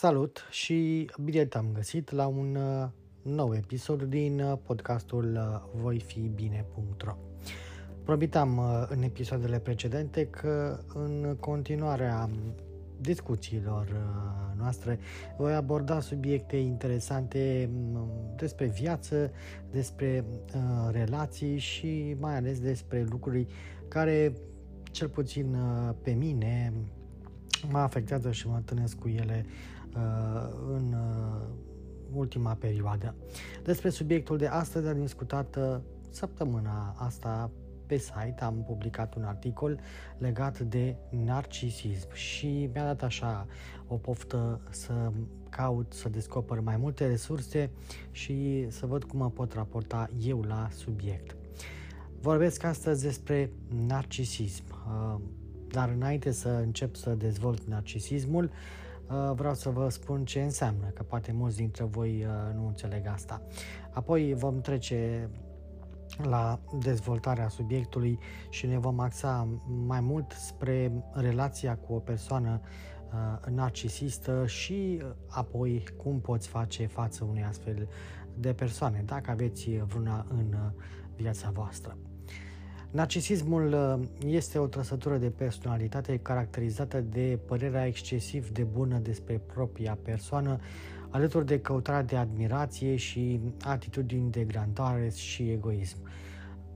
Salut și bine te-am găsit la un uh, nou episod din uh, podcastul uh, voifibine.ro Promitam în episoadele precedente că în continuarea discuțiilor noastre voi aborda subiecte interesante mm, despre viață, despre relații și mai ales despre lucruri care, cel puțin pe mine, mă afectează și mă întâlnesc cu ele Uh, în uh, ultima perioadă. Despre subiectul de astăzi am discutat uh, săptămâna asta pe site am publicat un articol legat de narcisism și mi-a dat așa o poftă să caut să descoper mai multe resurse și să văd cum mă pot raporta eu la subiect. Vorbesc astăzi despre narcisism, dar înainte să încep să dezvolt narcisismul, Uh, vreau să vă spun ce înseamnă, că poate mulți dintre voi uh, nu înțeleg asta. Apoi vom trece la dezvoltarea subiectului și ne vom axa mai mult spre relația cu o persoană uh, narcisistă și apoi cum poți face față unei astfel de persoane, dacă aveți vreuna în viața voastră. Narcisismul uh, este o trăsătură de personalitate caracterizată de părerea excesiv de bună despre propria persoană, alături de căutarea de admirație și atitudini de grandare și egoism.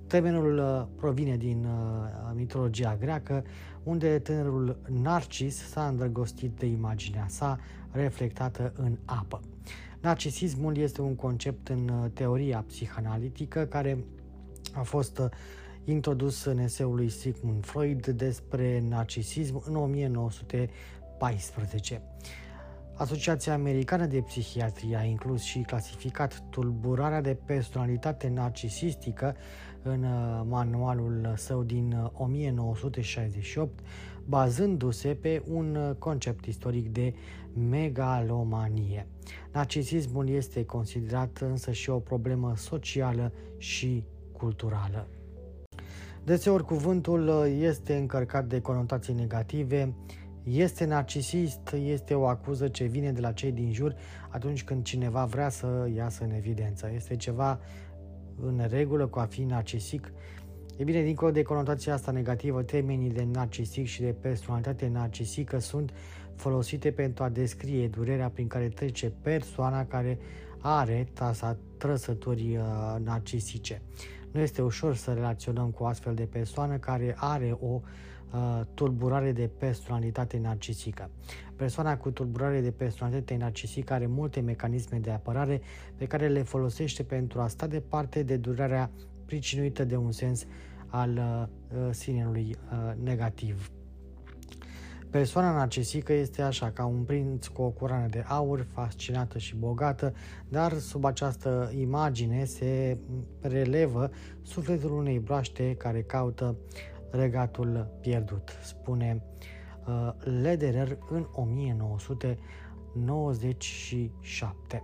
Termenul uh, provine din uh, mitologia greacă, unde tânărul Narcis s-a îndrăgostit de imaginea sa reflectată în apă. Narcisismul este un concept în teoria psihanalitică care a fost introdus în eseul lui Sigmund Freud despre narcisism în 1914. Asociația Americană de Psihiatrie a inclus și clasificat tulburarea de personalitate narcisistică în uh, manualul său din 1968, uh, bazându-se pe un uh, concept istoric de megalomanie. Narcisismul este considerat însă și o problemă socială și culturală. Deseori cuvântul uh, este încărcat de conotații negative, este narcisist, este o acuză ce vine de la cei din jur atunci când cineva vrea să iasă în evidență. Este ceva în regulă cu a fi narcisic. E bine, dincolo de conotația asta negativă, termenii de narcisic și de personalitate narcisică sunt folosite pentru a descrie durerea prin care trece persoana care are tasa trăsături uh, narcisice. Nu este ușor să relaționăm cu o astfel de persoană care are o uh, tulburare de personalitate narcisică. Persoana cu tulburare de personalitate narcisică are multe mecanisme de apărare pe care le folosește pentru a sta departe de durarea pricinuită de un sens al uh, uh sinelui uh, negativ. Persoana narcisică este așa, ca un prinț cu o coroană de aur, fascinată și bogată, dar sub această imagine se relevă sufletul unei broaște care caută regatul pierdut, spune uh, Lederer în 1997.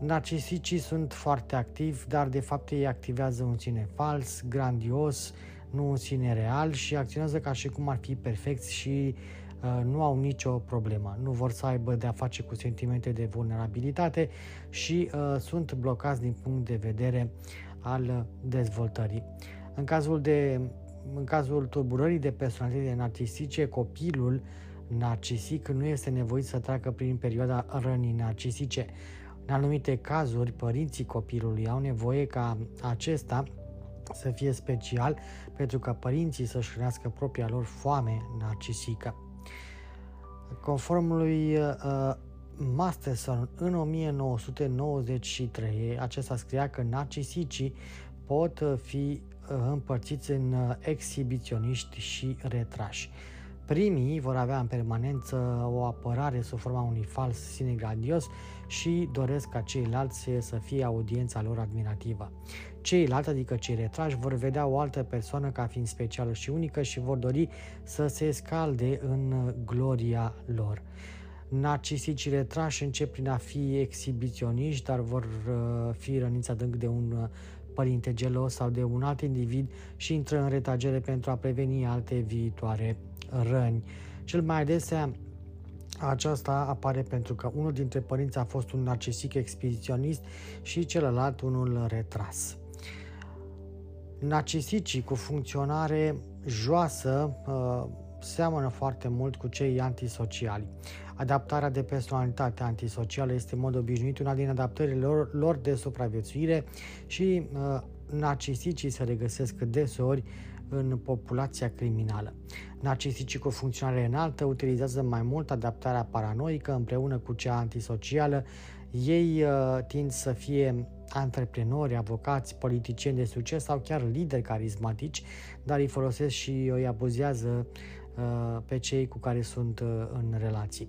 Narcisicii sunt foarte activi, dar de fapt ei activează un sine fals, grandios, nu în sine real și acționează ca și cum ar fi perfecți și uh, nu au nicio problemă. Nu vor să aibă de a face cu sentimente de vulnerabilitate și uh, sunt blocați din punct de vedere al dezvoltării. În cazul, de, în cazul tulburării de personalitate narcisice, copilul narcisic nu este nevoit să treacă prin perioada rănii narcisice. În anumite cazuri, părinții copilului au nevoie ca acesta să fie special pentru că părinții să-și hrănească propria lor foame narcisică. Conform lui uh, Masterson, în 1993, acesta scria că narcisicii pot fi uh, împărțiți în uh, exhibiționiști și retrași. Primii vor avea în permanență o apărare sub forma unui fals sine grandios și doresc ca ceilalți să fie audiența lor admirativă. Ceilalți, adică cei retrași, vor vedea o altă persoană ca fiind specială și unică și vor dori să se scalde în gloria lor. Narcisicii retrași încep prin a fi exhibiționiști, dar vor uh, fi răniți adânc de un uh, părinte gelos sau de un alt individ și intră în retagere pentru a preveni alte viitoare răni. Cel mai adesea aceasta apare pentru că unul dintre părinți a fost un narcisic expediționist și celălalt unul retras. Narcisicii cu funcționare joasă uh, seamănă foarte mult cu cei antisociali. Adaptarea de personalitate antisocială este în mod obișnuit una din adaptările lor, lor de supraviețuire și uh, narcisicii se regăsesc deseori în populația criminală. Narcisicii cu funcționare înaltă utilizează mai mult adaptarea paranoică împreună cu cea antisocială. Ei uh, tind să fie antreprenori, avocați, politicieni de succes sau chiar lideri carismatici, dar îi folosesc și îi abuzează uh, pe cei cu care sunt uh, în relații.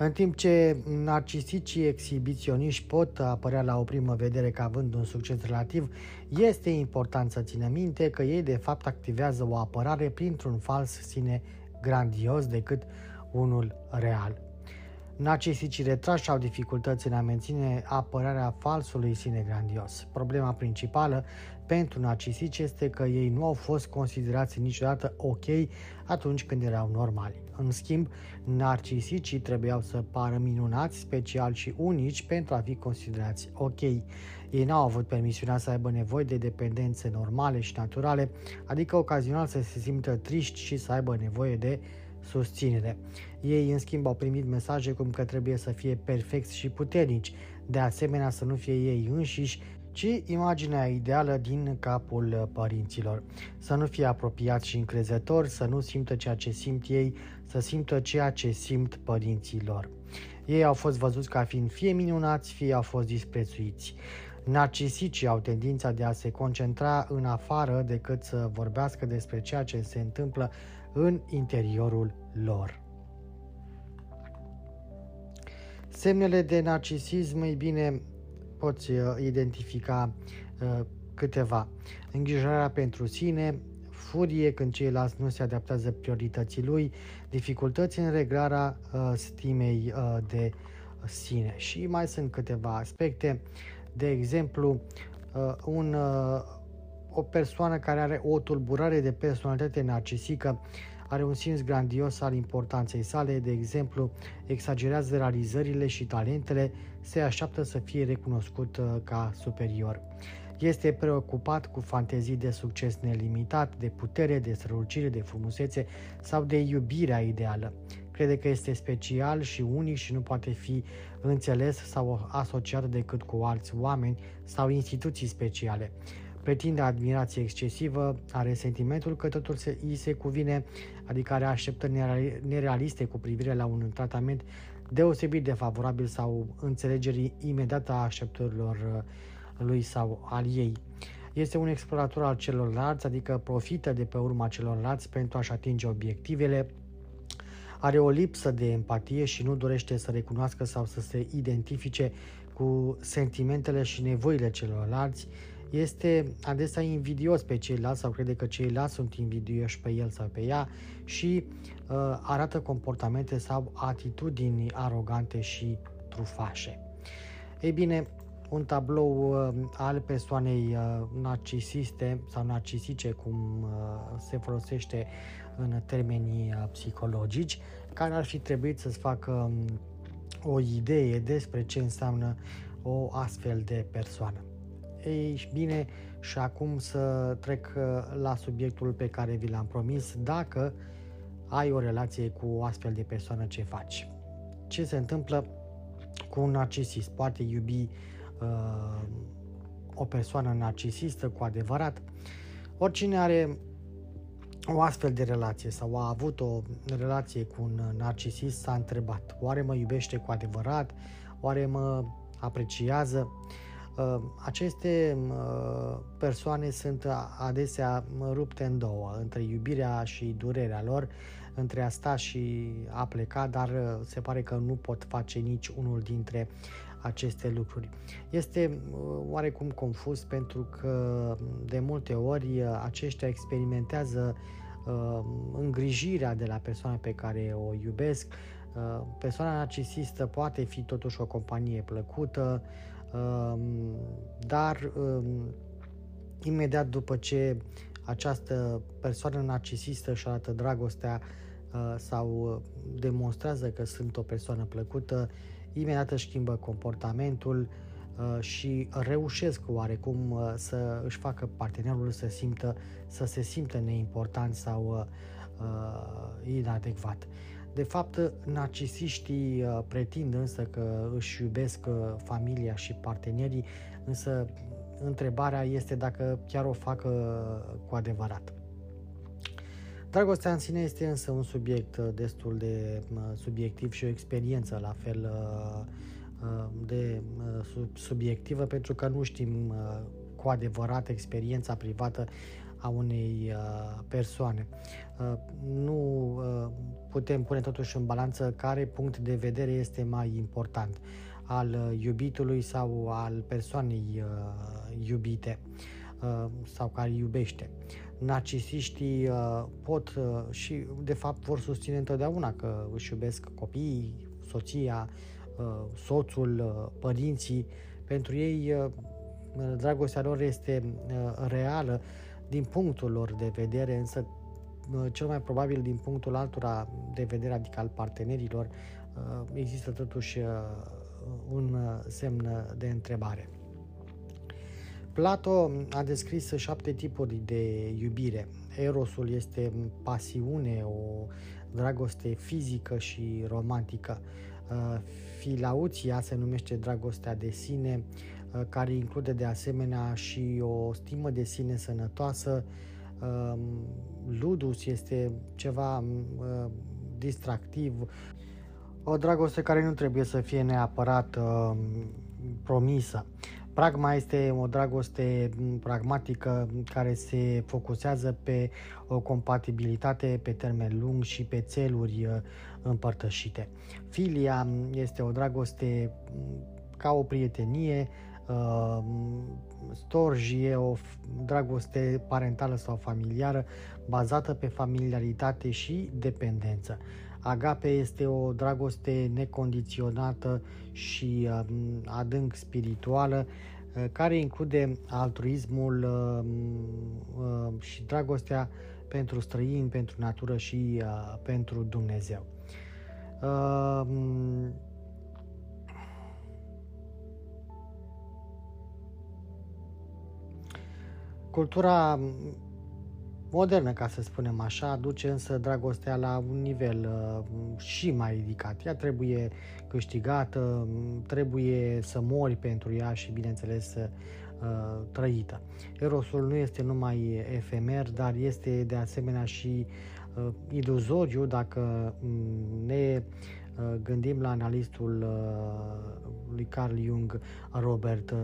În timp ce narcisicii exhibiționiști pot apărea la o primă vedere ca având un succes relativ, este important să țină minte că ei de fapt activează o apărare printr-un fals sine grandios decât unul real. Narcisicii retrași au dificultăți în a menține apărarea falsului sine grandios. Problema principală pentru narcisici este că ei nu au fost considerați niciodată ok atunci când erau normali. În schimb, narcisicii trebuiau să pară minunați, special și unici pentru a fi considerați ok. Ei n-au avut permisiunea să aibă nevoie de dependențe normale și naturale, adică ocazional să se simtă triști și să aibă nevoie de susținere. Ei, în schimb, au primit mesaje cum că trebuie să fie perfecți și puternici, de asemenea să nu fie ei înșiși, ci imaginea ideală din capul părinților. Să nu fie apropiați și încrezători, să nu simtă ceea ce simt ei, să simtă ceea ce simt părinții lor. Ei au fost văzuți ca fiind fie minunați, fie au fost disprețuiți. Narcisicii au tendința de a se concentra în afară decât să vorbească despre ceea ce se întâmplă în interiorul lor. Semnele de narcisism, ei bine, poți uh, identifica uh, câteva. Îngrijorarea pentru sine, furie când ceilalți nu se adaptează priorității lui, dificultăți în reglarea uh, stimei uh, de sine. Și mai sunt câteva aspecte, de exemplu, uh, un, uh, o persoană care are o tulburare de personalitate narcisică are un simț grandios al importanței sale, de exemplu, exagerează realizările și talentele, se așteaptă să fie recunoscut uh, ca superior. Este preocupat cu fantezii de succes nelimitat, de putere, de strălucire, de frumusețe sau de iubirea ideală. Crede că este special și unic și nu poate fi înțeles sau asociat decât cu alți oameni sau instituții speciale pretinde admirație excesivă, are sentimentul că totul se, îi se cuvine, adică are așteptări nerealiste cu privire la un tratament deosebit de favorabil sau înțelegerii imediată a așteptărilor uh, lui sau al ei. Este un explorator al celorlalți, adică profită de pe urma celorlalți pentru a-și atinge obiectivele, are o lipsă de empatie și nu dorește să recunoască sau să se identifice cu sentimentele și nevoile celorlalți, este adesea invidios pe ceilalți sau crede că ceilalți sunt invidioși pe el sau pe ea și uh, arată comportamente sau atitudini arogante și trufașe. Ei bine, un tablou uh, al persoanei uh, narcisiste sau narcisice, cum uh, se folosește în termenii uh, psihologici, care ar fi trebuit să-ți facă um, o idee despre ce înseamnă o astfel de persoană. Ei bine, și acum să trec uh, la subiectul pe care vi l-am promis. Dacă ai o relație cu o astfel de persoană, ce faci? Ce se întâmplă cu un narcisist? Poate iubi uh, o persoană narcisistă cu adevărat. Oricine are o astfel de relație sau a avut o relație cu un narcisist s-a întrebat, oare mă iubește cu adevărat, oare mă apreciază? Uh, aceste uh, persoane sunt adesea rupte în două, între iubirea și durerea lor, între a sta și a pleca, dar uh, se pare că nu pot face nici unul dintre aceste lucruri. Este oarecum confuz pentru că de multe ori aceștia experimentează îngrijirea de la persoana pe care o iubesc. Persoana narcisistă poate fi totuși o companie plăcută, dar imediat după ce această persoană narcisistă își arată dragostea uh, sau demonstrează că sunt o persoană plăcută, imediat își schimbă comportamentul uh, și reușesc oarecum uh, să își facă partenerul să simtă, să se simtă neimportant sau inadecvat. De fapt, narcisiștii uh, pretind însă că își iubesc uh, familia și partenerii, însă întrebarea este dacă chiar o fac uh, cu adevărat. Dragostea în sine este însă un subiect destul de subiectiv și o experiență la fel de subiectivă pentru că nu știm cu adevărat experiența privată a unei uh, persoane. Uh, nu uh, putem pune totuși în balanță care punct de vedere este mai important, al iubitului sau al persoanei iubite sau care iubește. Narcisiștii pot și de fapt vor susține întotdeauna că își iubesc copiii, soția, soțul, părinții. Pentru ei dragostea lor este reală din punctul lor de vedere, însă uh, cel mai probabil din punctul altora de vedere, adică al partenerilor, uh, există totuși uh, un semn de întrebare. Plato a descris șapte tipuri de iubire. Erosul este pasiune, o dragoste fizică și romantică. Filauția se numește dragostea de sine, Uh, care include de asemenea și o stimă de sine sănătoasă. Um, ludus este ceva uh, distractiv, o dragoste care nu trebuie să fie neapărat um, promisă. Pragma este o dragoste pragmatică care se focusează pe o compatibilitate pe termen lung și pe țeluri uh, împărtășite. Filia este o dragoste ca o prietenie Uh, storj e o dragoste parentală sau familiară bazată pe familiaritate și dependență. Agape este o dragoste necondiționată și uh, adânc spirituală uh, care include altruismul și dragostea pentru străini, pentru natură și pentru Dumnezeu. Cultura modernă, ca să spunem așa, aduce însă dragostea la un nivel uh, și mai ridicat. Ea trebuie câștigată, trebuie să mori pentru ea și, bineînțeles, uh, trăită. Erosul nu este numai efemer, dar este de asemenea și uh, iluzoriu dacă mm, ne uh, gândim la analistul uh, lui Carl Jung, Robert uh,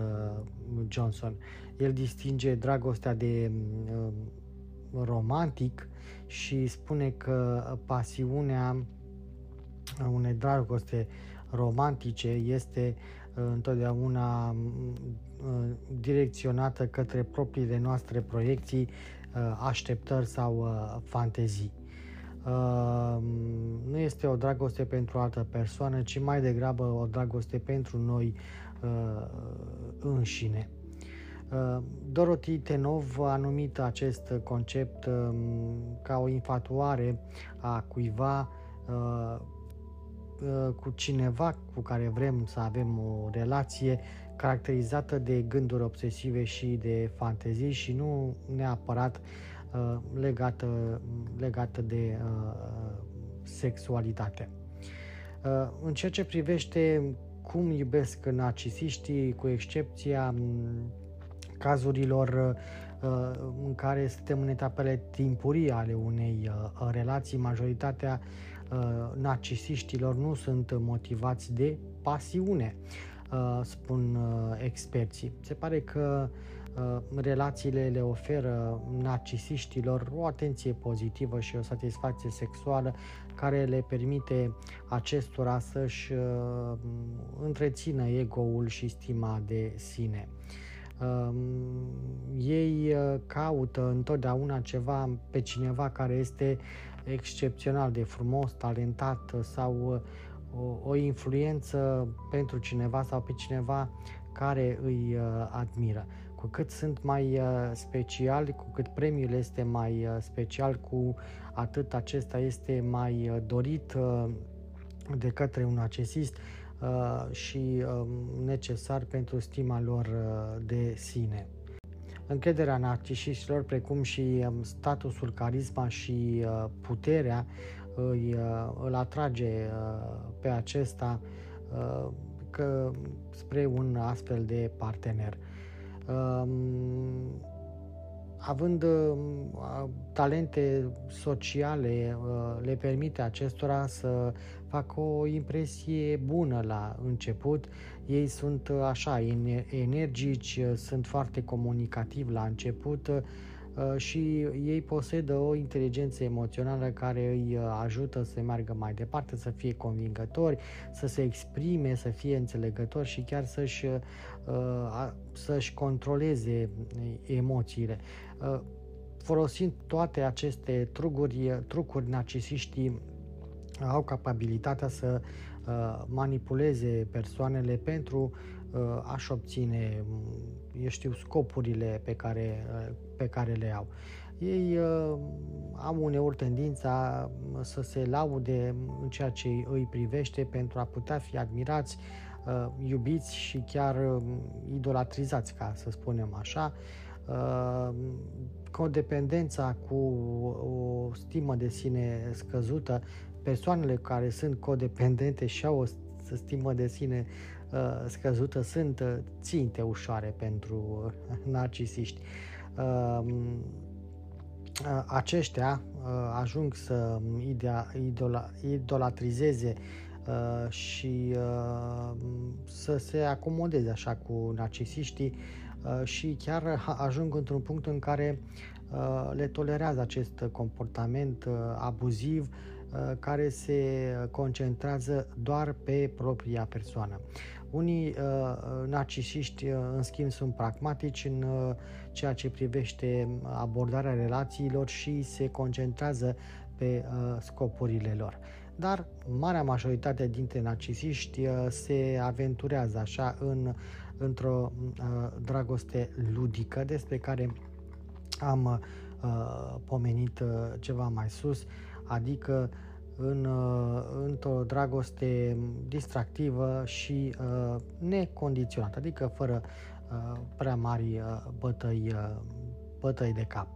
Johnson. El distinge dragostea de uh, romantic și spune că pasiunea unei dragoste romantice este uh, întotdeauna uh, direcționată către propriile noastre proiecții, uh, așteptări sau fantezii. Nu este o dragoste pentru o altă persoană, ci mai degrabă o dragoste pentru noi înșine. Uh, Dorothy Tenov a numit acest concept um, ca o infatuare a cuiva uh, uh, cu cineva cu care vrem să avem o relație caracterizată de gânduri obsesive și de fantezii și nu neapărat legată, legată de sexualitate. În ceea ce privește cum iubesc narcisiștii, cu excepția cazurilor în care suntem în etapele timpurii ale unei relații, majoritatea narcisiștilor nu sunt motivați de pasiune, spun experții. Se pare că relațiile le oferă narcisiștilor o atenție pozitivă și o satisfacție sexuală care le permite acestora să-și întrețină ego-ul și stima de sine. Ei caută întotdeauna ceva pe cineva care este excepțional de frumos, talentat sau o, o influență pentru cineva sau pe cineva care îi admiră. Cu cât sunt mai uh, speciali, cu cât premiul este mai uh, special, cu atât acesta este mai uh, dorit de către un accesist și um, necesar pentru stima lor de sine. Încrederea narcisiștilor, precum și um, statusul, carisma și puterea, îi, îl atrage pe acesta că spre un astfel de partener având uh, talente sociale, uh, le permite acestora să facă o impresie bună la început. Ei sunt uh, așa energici, sunt foarte comunicativi la început, Uh, și ei posedă o inteligență emoțională care îi uh, ajută să meargă mai departe, să fie convingători, să se exprime, să fie înțelegători și chiar să-și, uh, să-și controleze emoțiile. Folosind toate aceste trucuri, trucuri narcisiștii au capabilitatea să manipuleze persoanele pentru a-și obține eu știu, scopurile pe care, pe care le au. Ei uh, au uneori tendința să se laude în ceea ce îi privește pentru a putea fi admirați, uh, iubiți și chiar uh, idolatrizați, ca să spunem așa. Uh, codependența cu o stimă de sine scăzută, persoanele care sunt codependente și au o stimă de sine Uh, scăzută sunt uh, ținte ușoare pentru uh, narcisiști. Um, aceștia ajung să idea, idola, idolatrizeze și să se acomodeze așa cu narcisiștii și chiar ajung într-un punct în care le tolerează acest comportament abuziv care se concentrează doar pe propria persoană. Unii uh, uh, narcisiști, uh, în schimb, sunt pragmatici în uh, ceea ce privește abordarea relațiilor și se concentrează pe uh, scopurile lor. Dar marea majoritate dintre narcisiști uh, se aventurează așa în, într-o uh, dragoste ludică despre care am uh, pomenit uh, ceva mai sus, adică uh, în, uh, într-o dragoste distractivă și uh, necondiționată, adică fără uh, prea mari uh, bătăi, uh, bătăi de cap.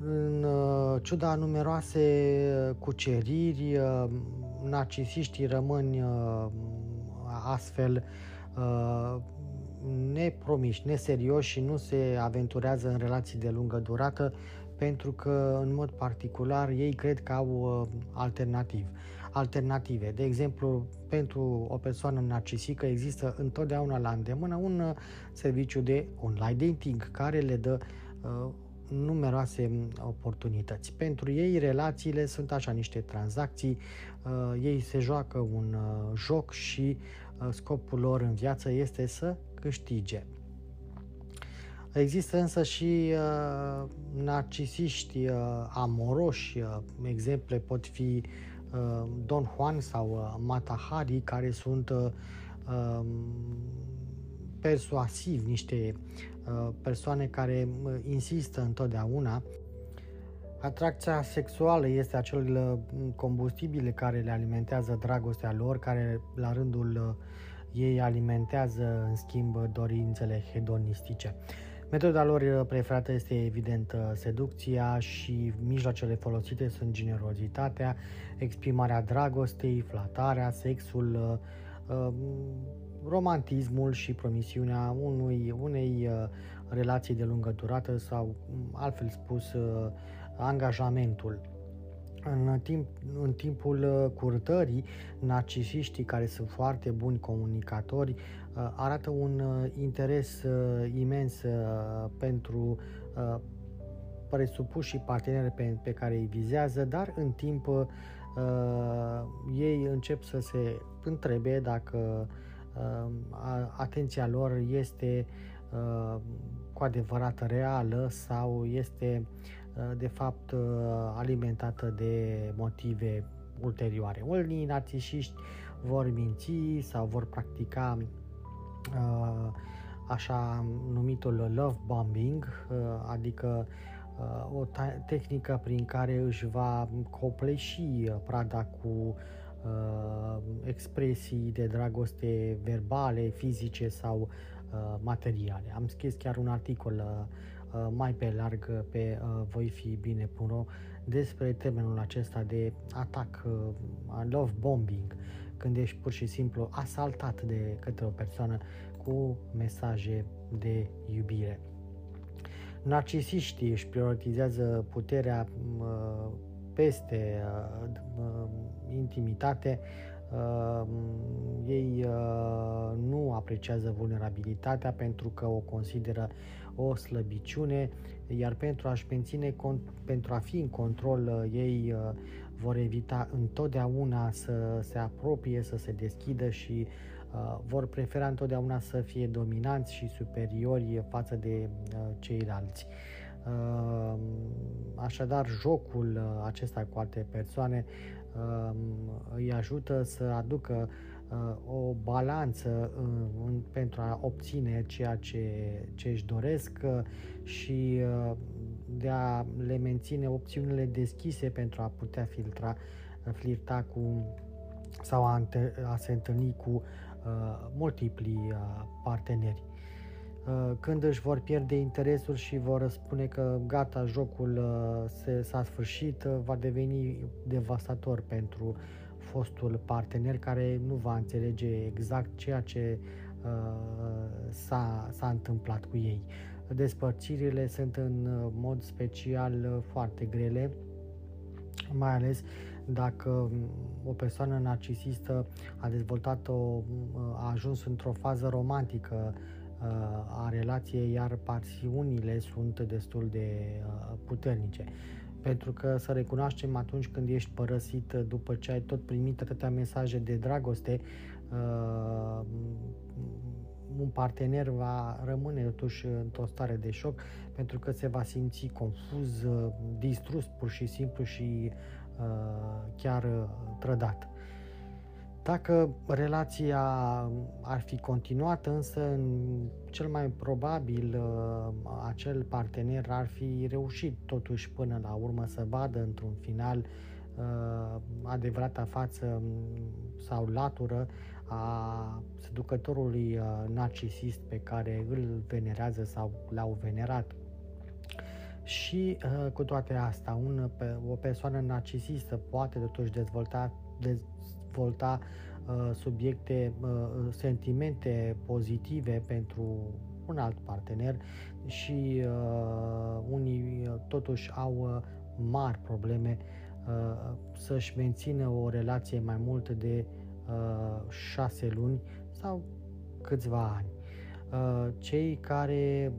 În uh, ciuda numeroase cuceriri, uh, narcisiștii rămân uh, astfel uh, nepromiși, neserioși și nu se aventurează în relații de lungă durată pentru că, în mod particular, ei cred că au uh, alternativ, alternative. De exemplu, pentru o persoană narcisică există întotdeauna la îndemână un uh, serviciu de online dating care le dă uh, numeroase oportunități. Pentru ei, relațiile sunt așa niște tranzacții, uh, ei se joacă un uh, joc și uh, scopul lor în viață este să câștige. Există însă și uh, narcisiști uh, amoroși, uh, exemple pot fi uh, Don Juan sau uh, Mata Hari, care sunt uh, uh, persuasivi, niște uh, persoane care uh, insistă întotdeauna. Atracția sexuală este acel uh, combustibil care le alimentează dragostea lor, care la rândul uh, ei alimentează în schimb dorințele hedonistice. Metoda lor uh, preferată este evident uh, seducția și mijloacele folosite sunt generozitatea, exprimarea dragostei, flatarea, sexul, uh, romantismul și promisiunea unui, unei uh, relații de lungă durată sau, altfel spus, uh, angajamentul. În, timp, în timpul uh, curtării, narcisiștii care sunt foarte buni comunicatori arată un interes imens pentru presupuși și parteneri pe, pe care îi vizează, dar în timp uh, ei încep să se întrebe dacă uh, atenția lor este uh, cu adevărat reală sau este uh, de fapt uh, alimentată de motive ulterioare. Unii narcisiști vor minți sau vor practica uh, așa numitul love bombing, adică o tehnică prin care își va copleși prada cu uh, expresii de dragoste verbale, fizice sau uh, materiale. Am scris chiar un articol uh, mai pe larg pe uh, voifibine.ro despre termenul acesta de atac, uh, love bombing, când ești pur și simplu asaltat de către o persoană cu mesaje de iubire. Narcisiștii își prioritizează puterea peste intimitate, ei nu apreciază vulnerabilitatea pentru că o consideră o slăbiciune, iar pentru a-și menține, pentru a fi în control, ei vor evita întotdeauna să se apropie, să se deschidă și Uh, vor prefera întotdeauna să fie dominanți și superiori față de uh, ceilalți. Uh, așadar, jocul acesta cu alte persoane îi ajută să aducă o balanță pentru a obține ceea ce, ce își doresc și de a le menține opțiunile deschise pentru a putea filtra, flirta cu sau a, a se întâlni cu Uh, multipli uh, parteneri. Uh, când își vor pierde interesul și vor spune că gata, jocul se, s-a sfârșit, va deveni devastator pentru fostul partener care nu va înțelege exact ceea ce s-a, s-a întâmplat cu ei. Despărțirile sunt în mod special foarte grele, mai ales dacă o persoană narcisistă a dezvoltat o, a ajuns într-o fază romantică uh, a relației, iar pasiunile sunt destul de uh, puternice. Pentru că să recunoaștem atunci când ești părăsit după ce ai tot primit atâtea mesaje de dragoste, uh, un partener va rămâne totuși într-o stare de șoc pentru că se va simți confuz, distrus pur și simplu și Uh, chiar uh, trădat. Dacă relația ar fi continuată, însă, cel mai probabil uh, acel partener ar fi reușit totuși până la urmă să vadă într-un final adevărata față sau latură a seducătorului narcisist pe care îl venerează sau l-au venerat. Și uh, cu toate astea, un, pe, o persoană narcisistă poate totuși dezvolta, dezvolta uh, subiecte, uh, sentimente pozitive pentru un alt partener și uh, unii totuși au uh, mari probleme uh, să-și mențină o relație mai mult de uh, șase luni sau câțiva ani. Uh, cei care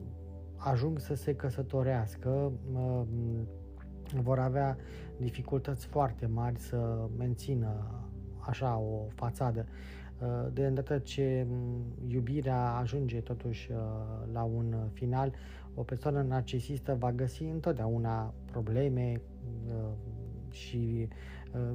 ajung să se căsătorească, vor avea dificultăți foarte mari să mențină așa o fațadă. Uh, de îndată ce iubirea ajunge totuși uh, la un final, o persoană narcisistă va găsi întotdeauna probleme uh, și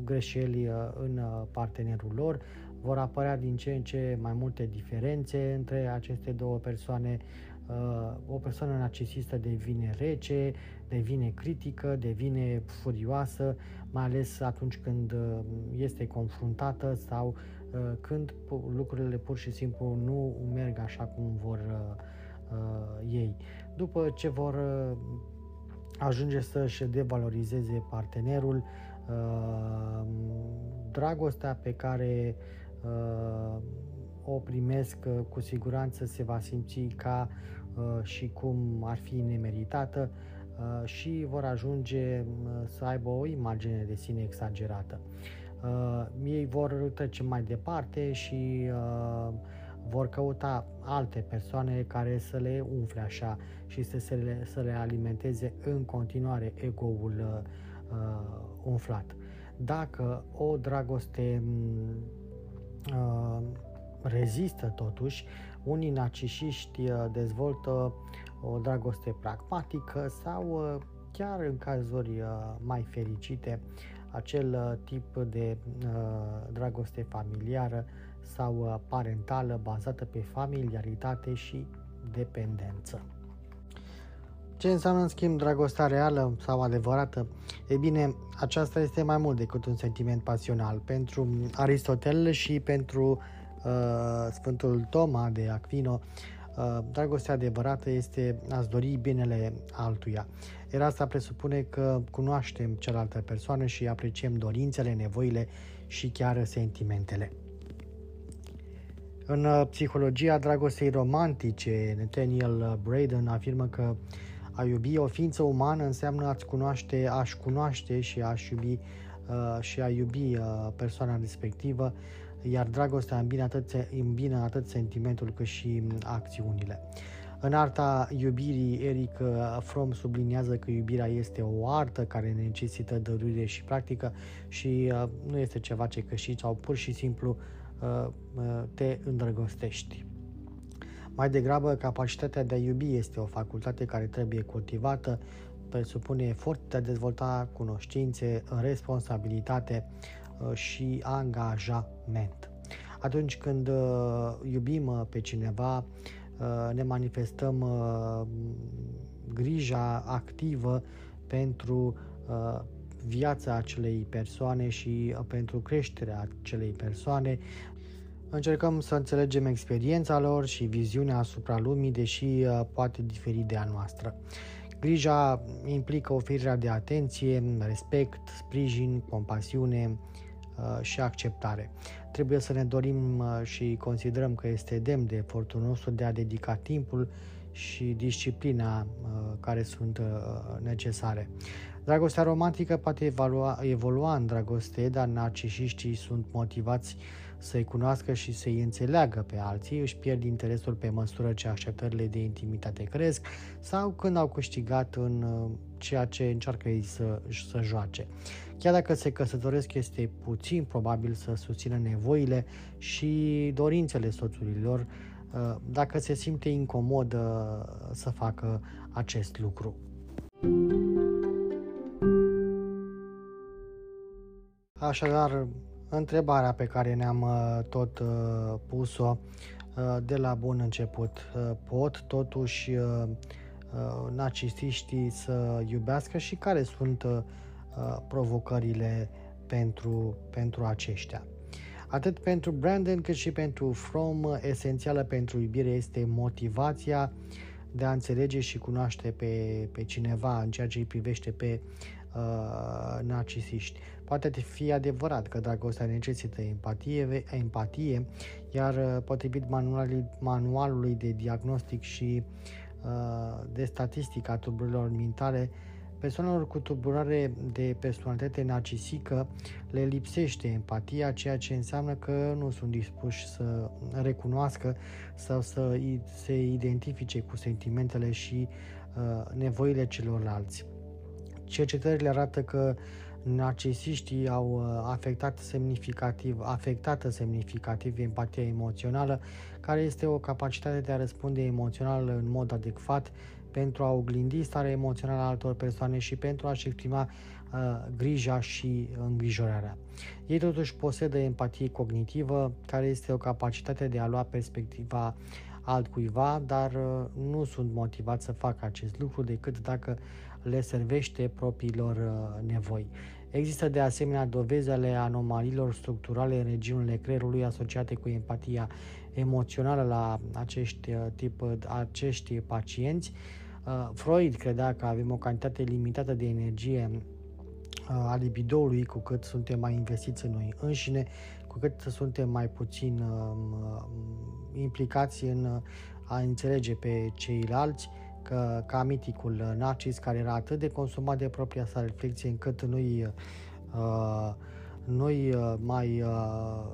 greșeli în partenerul lor. Vor apărea din ce în ce mai multe diferențe între aceste două persoane, Uh, o persoană narcisistă devine rece, devine critică, devine furioasă, mai ales atunci când uh, este confruntată sau uh, când lucrurile pur și simplu nu merg așa cum vor ei. După ce vor ajunge să-și devalorizeze partenerul, dragostea pe care o primesc, cu siguranță se va simți ca și cum ar fi nemeritată și vor ajunge să aibă o imagine de sine exagerată. Ei vor trece mai departe și vor căuta alte persoane care să le umfle așa și să, să, le, să le alimenteze în continuare ego-ul uh, umflat. Dacă o dragoste uh, rezistă totuși, unii narcisiști uh, dezvoltă o dragoste pragmatică sau uh, chiar în cazuri uh, mai fericite acel tip de dragoste familiară sau parentală bazată pe familiaritate și dependență. Ce înseamnă în schimb dragostea reală sau adevărată? E bine, aceasta este mai mult decât un sentiment pasional. Pentru Aristotel și pentru uh, Sfântul Toma de Aquino, uh, dragostea adevărată este a-ți dori binele altuia. Iar asta presupune că cunoaștem cealaltă persoană și apreciem dorințele, nevoile și chiar sentimentele. În uh, psihologia dragostei romantice, Nathaniel Braden afirmă că a iubi o ființă umană înseamnă a-ți cunoaște, a-și cunoaște și a-și iubi uh, și a iubi uh, persoana respectivă, iar dragostea îmbină atât, îmbină atât sentimentul cât și mm, acțiunile. În arta iubirii, Eric uh, Fromm subliniază că iubirea este o artă care necesită dăruire și practică și uh, nu este ceva ce câștigi sau pur și simplu uh, uh, te îndrăgostești. Mai degrabă, capacitatea de a iubi este o facultate care trebuie cultivată, presupune efort de a dezvolta cunoștințe, responsabilitate uh, și angajament. Atunci când uh, iubim uh, pe cineva, ne manifestăm grija activă pentru viața acelei persoane și pentru creșterea acelei persoane, Încercăm să înțelegem experiența lor și viziunea asupra lumii, deși uh, poate diferi de a noastră. Grija implică oferirea de atenție, respect, sprijin, compasiune uh, și acceptare. Trebuie să ne dorim uh, și considerăm că este demn de efortul nostru de a dedica timpul și disciplina care sunt necesare. Dragostea romantică poate evolua, evolua în dragoste, dar narcisiștii sunt motivați să-i cunoască și să-i înțeleagă pe alții, își pierd interesul pe măsură ce așteptările de intimitate cresc sau când au câștigat în uh, ceea ce încearcă ei să, să joace. Chiar dacă se căsătoresc, este puțin probabil să susțină nevoile și dorințele soțurilor uh, dacă se simte incomod uh, să facă acest lucru. Așadar, întrebarea pe care ne-am uh, tot uh, pus-o uh, de la bun început. Pot totuși narcisiștii să iubească și care sunt provocările pentru, pentru aceștia. Atât pentru Brandon cât și pentru From, esențială pentru iubire este motivația de a înțelege și cunoaște pe, pe cineva în ceea ce îi privește pe uh, narcisiști. Poate fi adevărat că dragostea necesită empatie, empatie iar uh, potrivit manualului, manualului de diagnostic și uh, de statistică a tulburărilor mentale, persoanelor cu tulburare de personalitate narcisică le lipsește empatia, ceea ce înseamnă că nu sunt dispuși să recunoască sau să se identifice cu sentimentele și uh, nevoile celorlalți. Cercetările arată că narcisiștii au uh, afectat semnificativ, afectată semnificativ empatia emoțională, care este o capacitate de a răspunde emoțional în mod adecvat pentru a oglindi starea emoțională a altor persoane și pentru a-și exprima uh, grija și îngrijorarea. Ei totuși posedă empatie cognitivă, care este o capacitate de a lua perspectiva altcuiva, dar uh, nu sunt motivați să facă acest lucru decât dacă le servește propriilor uh, nevoi. Există de asemenea dovezi ale anomaliilor structurale în regiunile creierului asociate cu empatia emoțională la acești, uh, tip, acești pacienți. Freud credea că avem o cantitate limitată de energie a libidoului cu cât suntem mai investiți în noi înșine, cu cât suntem mai puțin uh, implicați în a înțelege pe ceilalți, că, ca miticul Narcis, care era atât de consumat de propria sa reflexie încât nu-i, uh, nu-i mai uh,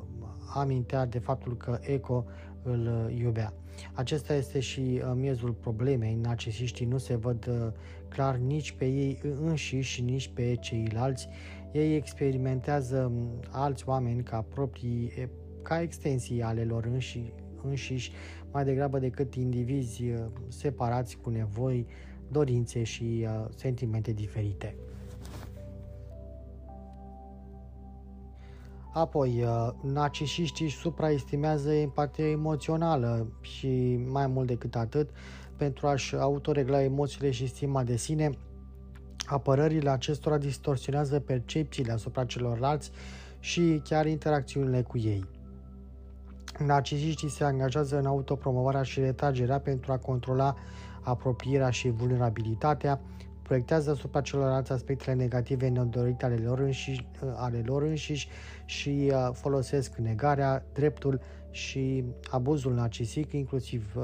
amintea de faptul că Eco îl iubea. Acesta este și uh, miezul problemei. Narcisiștii nu se văd uh, clar nici pe ei înșiși, nici pe ceilalți. Ei experimentează um, alți oameni ca proprii, ca extensii ale lor înși, înșiși, mai degrabă decât indivizi uh, separați cu nevoi, dorințe și sentimente diferite. Apoi, uh, narcisiștii supraestimează empatia emoțională și mai mult decât atât, pentru a-și autoregla emoțiile și stima de sine, apărările acestora distorsionează percepțiile asupra celorlalți și chiar interacțiunile cu ei. Narcisiștii se angajează în autopromovarea și retragerea pentru a controla apropierea și vulnerabilitatea, proiectează asupra celorlalți aspectele negative nedorite ale lor înșiși, ale lor înșiși și uh, folosesc negarea, dreptul și abuzul narcisic, inclusiv uh,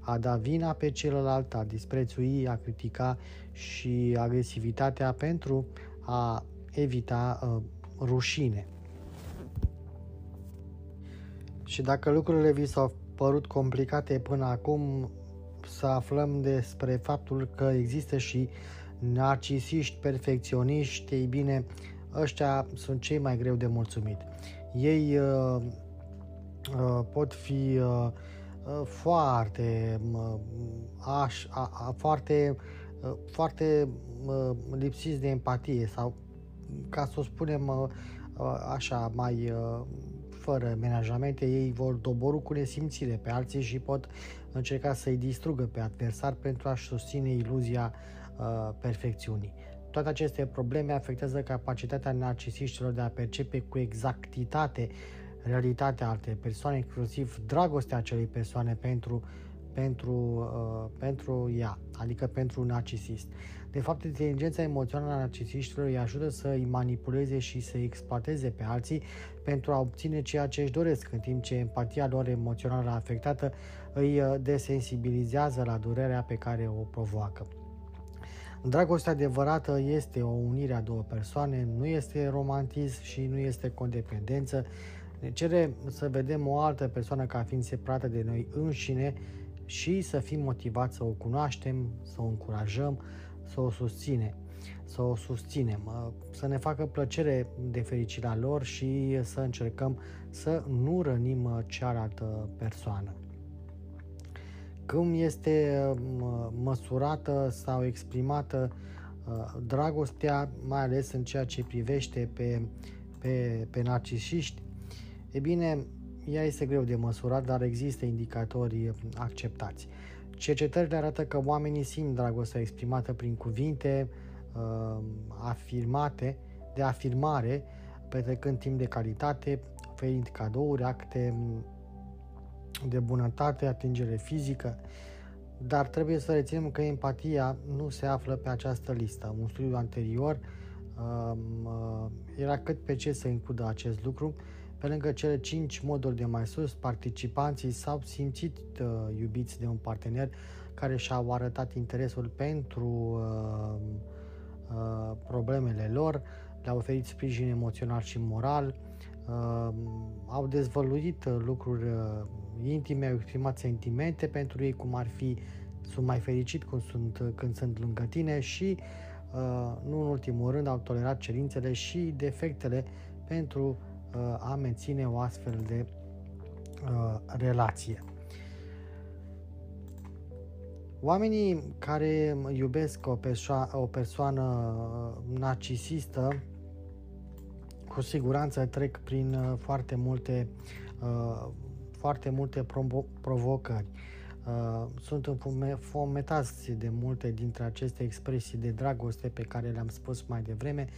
a da vina pe celălalt, a disprețui, a critica și agresivitatea pentru a evita uh, rușine. Și dacă lucrurile vi s-au părut complicate până acum, să aflăm despre faptul că există și narcisiști perfecționiști, ei bine, ăștia sunt cei mai greu de mulțumit. Ei uh, uh, pot fi uh, uh, foarte uh, aș, a, a, foarte uh, foarte uh, lipsiți de empatie sau ca să o spunem uh, uh așa mai uh, fără menajamente, ei vor doboru cu nesimțire pe alții și pot încerca să-i distrugă pe adversar pentru a-și susține iluzia uh, perfecțiunii. Toate aceste probleme afectează capacitatea narcisiștilor de a percepe cu exactitate realitatea altei persoane, inclusiv dragostea acelei persoane pentru, pentru, uh, pentru ea, adică pentru un narcisist. De fapt, inteligența emoțională a narcisiștilor îi ajută să îi manipuleze și să îi exploateze pe alții pentru a obține ceea ce își doresc, în timp ce empatia lor emoțională afectată îi uh, desensibilizează la durerea pe care o provoacă. Dragostea adevărată este o unire a două persoane, nu este romantism și nu este condependență. Ne cere să vedem o altă persoană ca fiind separată de noi înșine și să fim motivați să o cunoaștem, să o încurajăm, să o susținem să o susținem, să ne facă plăcere de fericirea lor și să încercăm să nu rănim cealaltă persoană. Cum este măsurată sau exprimată uh, dragostea, mai ales în ceea ce privește pe, pe, pe narcisiști, e bine, ea este greu de măsurat, dar există indicatori acceptați. Cercetările arată că oamenii simt dragostea exprimată prin cuvinte, uh, afirmate, de afirmare, petrecând timp de calitate, oferind cadouri, acte de bunătate, atingere fizică, dar trebuie să reținem că empatia nu se află pe această listă. Un studiu anterior um, uh, era cât pe ce să includă acest lucru. Pe lângă cele cinci moduri de mai sus, participanții s-au simțit uh, iubiți de un partener care și-au arătat interesul pentru uh, uh, problemele lor, le-au oferit sprijin emoțional și moral, uh, au dezvăluit uh, lucruri uh, intime, au exprimat sentimente pentru ei, cum ar fi sunt mai fericit când sunt, când sunt lângă tine și, uh, nu în ultimul rând, au tolerat cerințele și defectele pentru uh, a menține o astfel de uh, relație. Oamenii care iubesc o, perso- o persoană uh, narcisistă cu siguranță trec prin uh, foarte multe, uh, foarte multe provocări. Sunt înfometați de multe dintre aceste expresii de dragoste pe care le-am spus mai devreme,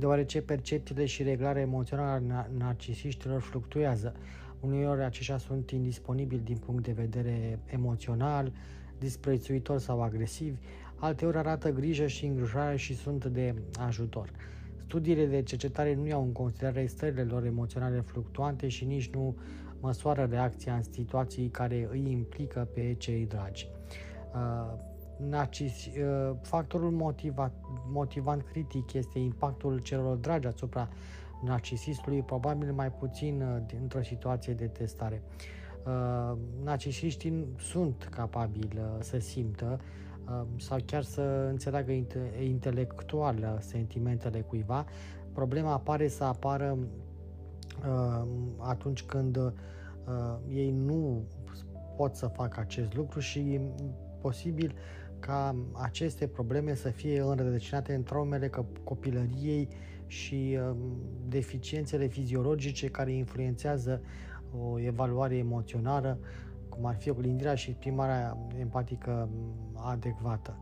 deoarece percepțiile și reglarea emoțională a narcisiștilor fluctuează. Uneori aceștia sunt indisponibili din punct de vedere emoțional, disprețuitori sau agresivi, alteori arată grijă și îngrijorare și sunt de ajutor. studiile de cercetare nu iau în considerare stările lor emoționale fluctuante și nici nu măsoară reacția în situații care îi implică pe cei dragi. Uh, narcis, uh, factorul motiva, motivant critic este impactul celor dragi asupra narcisistului, probabil mai puțin uh, într-o situație de testare. Uh, narcisiștii sunt capabili uh, să simtă uh, sau chiar să înțeleagă inte- intelectual sentimentele cuiva. Problema apare să apară uh, atunci când uh, ei nu pot să facă acest lucru și posibil ca aceste probleme să fie înrădăcinate în traumele copilăriei și um, deficiențele fiziologice care influențează o evaluare emoțională, cum ar fi oglindirea și exprimarea empatică um, adecvată.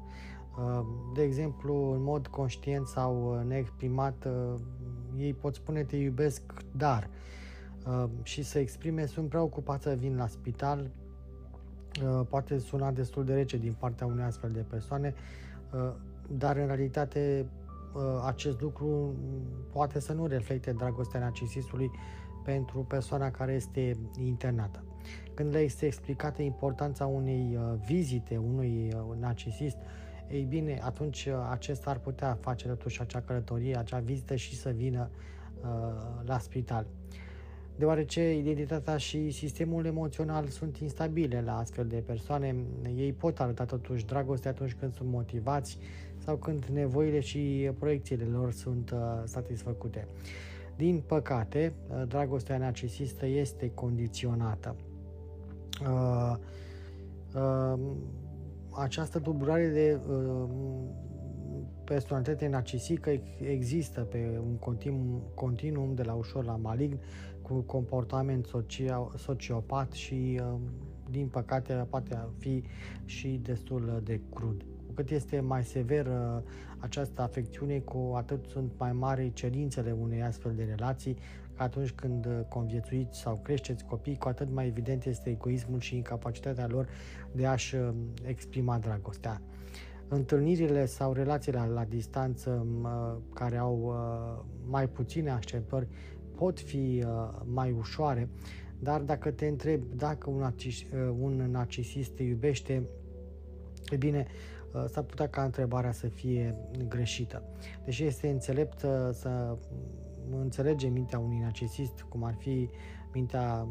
Um, de exemplu, în mod conștient sau neexprimat, uh, ei pot spune te iubesc, dar și să exprime sunt preocupat să vin la spital, Uh, poate suna destul de rece din partea unei astfel de persoane, uh, dar în realitate uh, acest lucru poate să nu reflecte dragostea narcisistului pentru persoana care este internată. Când le este explicată importanța unei vizite unui narcisist, ei bine, atunci acesta ar putea face totuși acea călătorie, acea vizită și să vină uh, la spital deoarece identitatea și sistemul emoțional sunt instabile la astfel de persoane. Ei pot arăta totuși dragoste atunci când sunt motivați sau când nevoile și proiecțiile lor sunt uh, satisfăcute. Din păcate, uh, dragostea narcisistă este condiționată. Uh, uh, această dublare de uh, personalitate narcisică există pe un continuum, continuum de la ușor la malign cu comportament socio- sociopat și, um, din păcate, poate fi și destul de crud. Cu cât este mai severă această afecțiune, cu atât sunt mai mari cerințele unei astfel de relații, că atunci când conviețuiți sau creșteți copii, cu atât mai evident este egoismul și incapacitatea lor de a-și um, exprima dragostea întâlnirile sau relațiile la distanță um, care au uh, mai puține așteptări pot fi uh, mai ușoare, dar dacă te întreb dacă un, narcis, uh, un narcisist te iubește, e bine, uh, s-ar putea ca întrebarea să fie greșită. Deși este înțelept să înțelegem mintea unui narcisist, cum ar fi mintea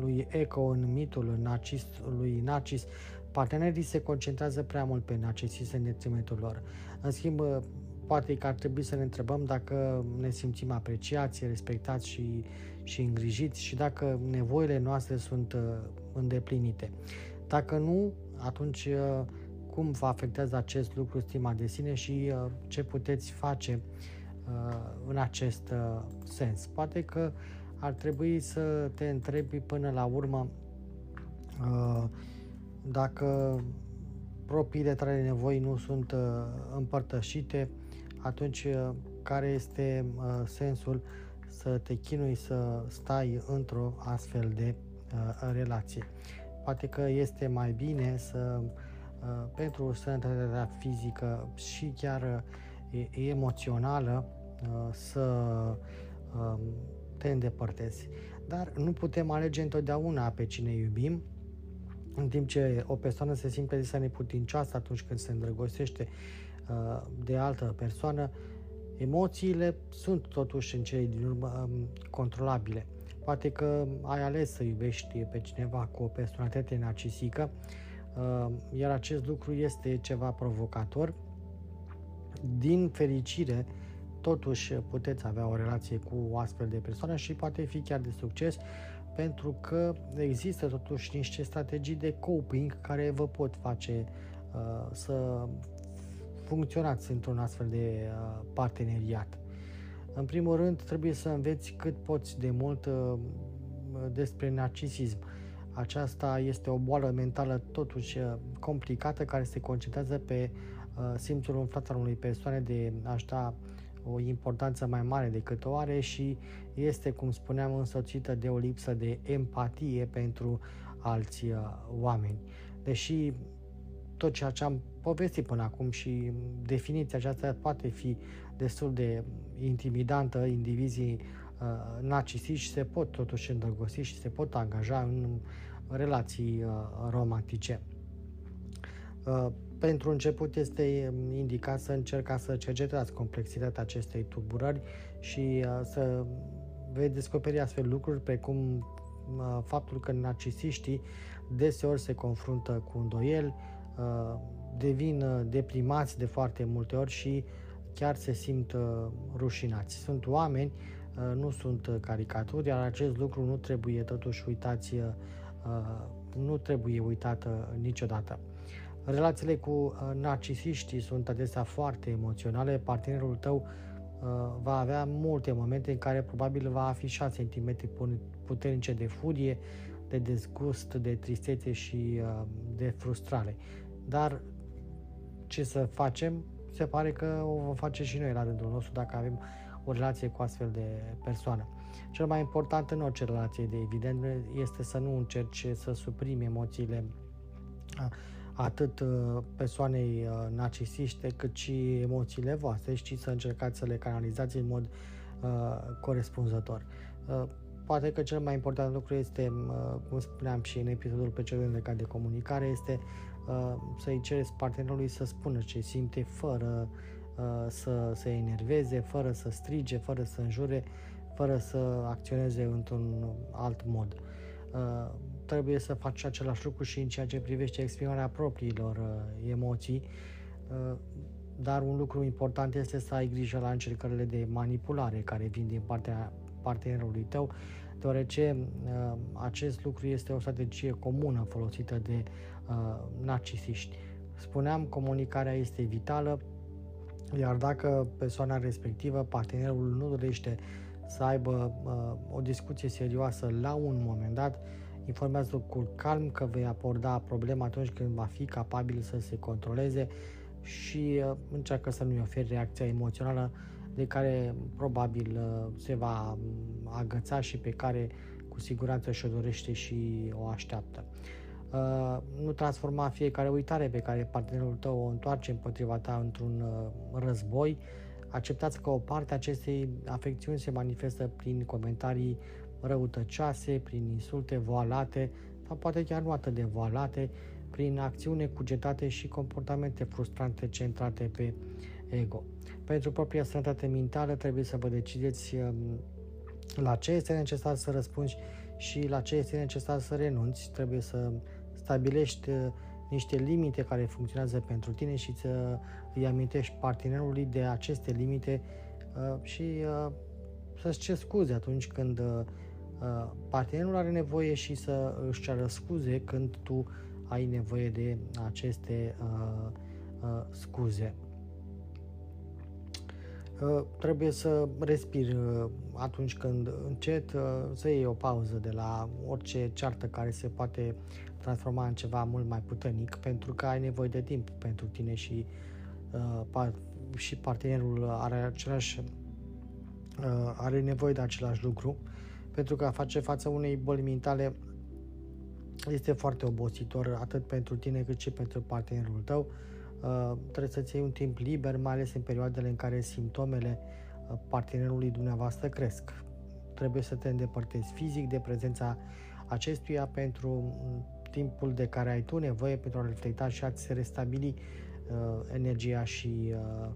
lui Eco în mitul narcis, lui Narcis, partenerii se concentrează prea mult pe narcisist în detrimentul lor. În schimb, poate că ar trebui să ne întrebăm dacă ne simțim apreciați, respectați și, și îngrijiți și dacă nevoile noastre sunt uh, îndeplinite. Dacă nu, atunci uh, cum vă afectează acest lucru stima de sine și uh, ce puteți face în acest sens. Poate că ar trebui să te întrebi până la urmă dacă propriile tale nevoi nu sunt împărtășite, atunci uh, care este uh, sensul să te chinui să stai într-o astfel de uh, relație. Poate că este mai bine să pentru sănătatea fizică și chiar emoțională să um, te îndepărtezi. Dar nu putem alege întotdeauna pe cine iubim, în timp ce o persoană se simte să neputincioasă atunci când se îndrăgostește Uh, de altă persoană, emoțiile sunt totuși în cele din urmă um, controlabile. Poate că ai ales să iubești pe cineva cu o personalitate narcisică, uh, iar acest lucru este ceva provocator. Din fericire, totuși puteți avea o relație cu o astfel de persoană și poate fi chiar de succes pentru că există totuși niște strategii de coping care vă pot face uh, să funcționați într-un astfel de uh, parteneriat. În primul rând, trebuie să înveți cât poți de mult uh, despre narcisism. Aceasta este o boală mentală totuși uh, complicată care se concentrează pe simțul umflat al unei persoane de a-și da o importanță mai mare decât o are și este, cum spuneam, însoțită de o lipsă de empatie pentru alți oameni. Deși tot ceea ce am povestit până acum și definiția aceasta poate fi destul de intimidantă, indivizii uh, narcisiști se pot totuși îndrăgosti și se pot angaja în relații uh, romantice. Uh, pentru început este indicat să încercați să cercetați complexitatea acestei tulburări și uh, să veți descoperi astfel lucruri precum uh, faptul că narcisiștii deseori se confruntă cu îndoiel, uh, devin deprimați de foarte multe ori și chiar se simt rușinați. Sunt oameni, nu sunt caricaturi, iar acest lucru nu trebuie totuși uitați, nu trebuie uitată niciodată. Relațiile cu narcisiștii sunt adesea foarte emoționale, partenerul tău Uh, va avea multe momente în care probabil va afișa sentimente puternice de furie, de dezgust, de tristețe și uh, de frustrare. Dar ce să facem? Se pare că o vom face și noi la rândul nostru dacă avem o relație cu astfel de persoană. Cel mai important în orice relație, de evident, este să nu încerci să suprimi emoțiile uh, atât uh, persoanei uh, narcisiste cât și emoțiile voastre și să încercați să le canalizați în mod uh, corespunzător. Uh, poate că cel mai important lucru este, uh, cum spuneam și în episodul precedent legat de comunicare, este uh, să-i cereți partenerului să spună ce simte fără uh, să se enerveze, fără să strige, fără să înjure, fără să acționeze într-un alt mod. Uh, trebuie să faci același lucru și în ceea ce privește exprimarea propriilor uh, emoții, uh, dar un lucru important este să ai grijă la încercările de manipulare care vin din partea partenerului tău, deoarece uh, acest lucru este o strategie comună folosită de uh, narcisiști. Spuneam, comunicarea este vitală, iar dacă persoana respectivă, partenerul nu dorește să aibă uh, o discuție serioasă la un moment dat, informează cu calm că vei aborda problema atunci când va fi capabil să se controleze și uh, încearcă să nu-i oferi reacția emoțională de care probabil uh, se va um, agăța și pe care cu siguranță și-o dorește și o așteaptă. Uh, nu transforma fiecare uitare pe care partenerul tău o întoarce împotriva ta într-un război. Acceptați că o parte a acestei afecțiuni se manifestă prin comentarii răutăcioase, prin insulte voalate, sau poate chiar nu atât de voalate, prin acțiune cugetate și comportamente frustrante centrate pe ego. Pentru propria sănătate mentală trebuie să vă decideți um, la ce este necesar să răspunzi și la ce este necesar să renunți. Trebuie să stabilești uh, niște limite care funcționează pentru tine și să îi amintești partenerului de aceste limite uh, și uh, să-ți ce scuze atunci când Uh, partenerul are nevoie și să își ceară scuze când tu ai nevoie de aceste uh, uh, scuze. Uh, trebuie să respiri uh, atunci când încet, uh, să iei o pauză de la orice ceartă care se poate transforma în ceva mult mai puternic, pentru că ai nevoie de timp pentru tine și, uh, și partenerul are același uh, are nevoie de același lucru. Uh, pentru că a face față unei boli mentale este foarte obositor atât pentru tine cât și pentru partenerul tău. Uh, trebuie să-ți iei un timp liber, mai ales în perioadele în care simptomele uh, partenerului dumneavoastră cresc. Trebuie să te îndepărtezi fizic de prezența acestuia pentru mm, timpul de care ai tu nevoie pentru a reflecta și a-ți restabili uh, energia și uh,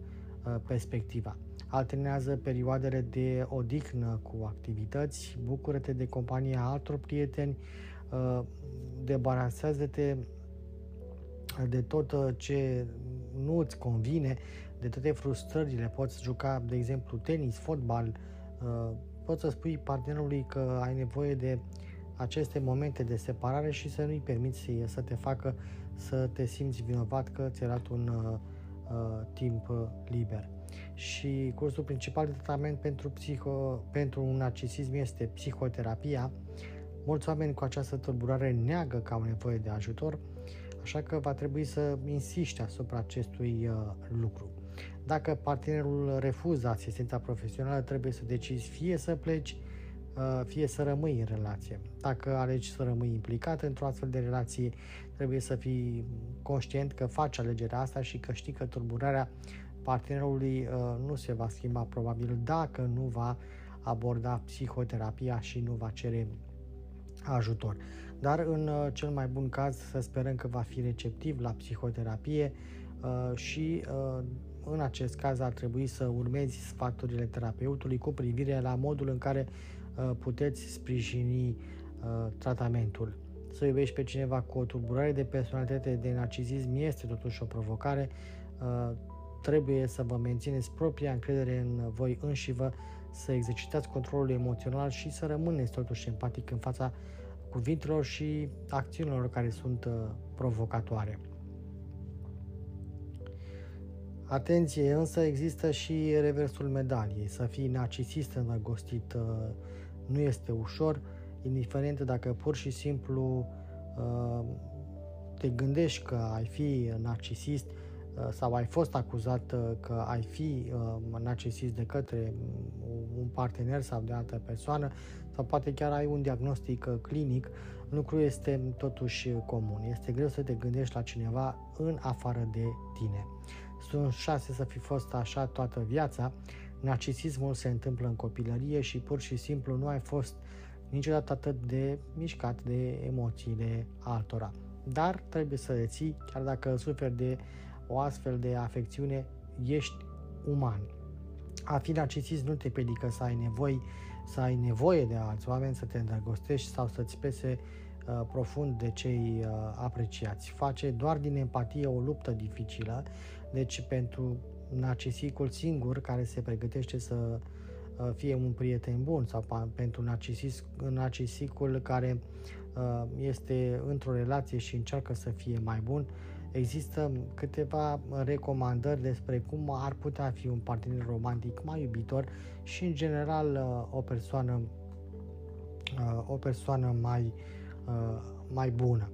uh, perspectiva. Alternează perioadele de odihnă cu activități, bucură-te de compania altor prieteni, uh, debarasează-te de tot uh, ce nu îți convine, de toate frustrările. Poți juca, de exemplu, tenis, fotbal, uh, poți să spui partenerului că ai nevoie de aceste momente de separare și să nu-i permiți să te facă să te simți vinovat că ți-ai dat un uh, timp liber și cursul principal de tratament pentru, psiho, pentru un narcisism este psihoterapia. Mulți oameni cu această tulburare neagă că au nevoie de ajutor, așa că va trebui să insiști asupra acestui uh, lucru. Dacă partenerul refuză asistența profesională, trebuie să decizi fie să pleci uh, fie să rămâi în relație. Dacă alegi să rămâi implicat într-o astfel de relație, trebuie să fii conștient că faci alegerea asta și că știi că turburarea partenerului uh, nu se va schimba probabil dacă nu va aborda psihoterapia și nu va cere ajutor. Dar în uh, cel mai bun caz să sperăm că va fi receptiv la psihoterapie uh, și în acest caz ar trebui să urmezi sfaturile terapeutului cu privire la modul în care puteți sprijini tratamentul. Să iubești pe cineva cu o tulburare de personalitate de narcisism este totuși o provocare trebuie să vă mențineți propria încredere în voi înșivă, să exercitați controlul emoțional și să rămâneți totuși empatic în fața cuvintelor și acțiunilor care sunt uh, provocatoare. Atenție, însă există și reversul medaliei. Să fii narcisist îndrăgostit uh, nu este ușor, indiferent dacă pur și simplu uh, te gândești că ai fi narcisist, Uh, sau ai fost acuzat uh, că ai fi uh, narcisist de către un partener sau de altă persoană sau poate chiar ai un diagnostic clinic, lucru este totuși comun. Este greu să te gândești la cineva în afară de tine. Sunt șase să fi fost așa toată viața, narcisismul se întâmplă în copilărie și pur și simplu nu ai fost niciodată atât de mișcat de emoțiile altora. Dar trebuie să le ții, chiar dacă suferi de o astfel de afecțiune, ești uman. A fi narcisist nu te pedică să ai nevoie, să ai nevoie de alți oameni, să te îndrăgostești sau să-ți pese uh, profund de cei uh, apreciați. Face doar din empatie o luptă dificilă, deci pentru narcisicul singur care se pregătește să uh, fie un prieten bun sau pentru narcisist, narcisicul care uh, este într-o relație și încearcă să fie mai bun, Există câteva recomandări despre cum ar putea fi un partener romantic mai iubitor și în general uh, o persoană uh, o persoană mai, uh, mai bună.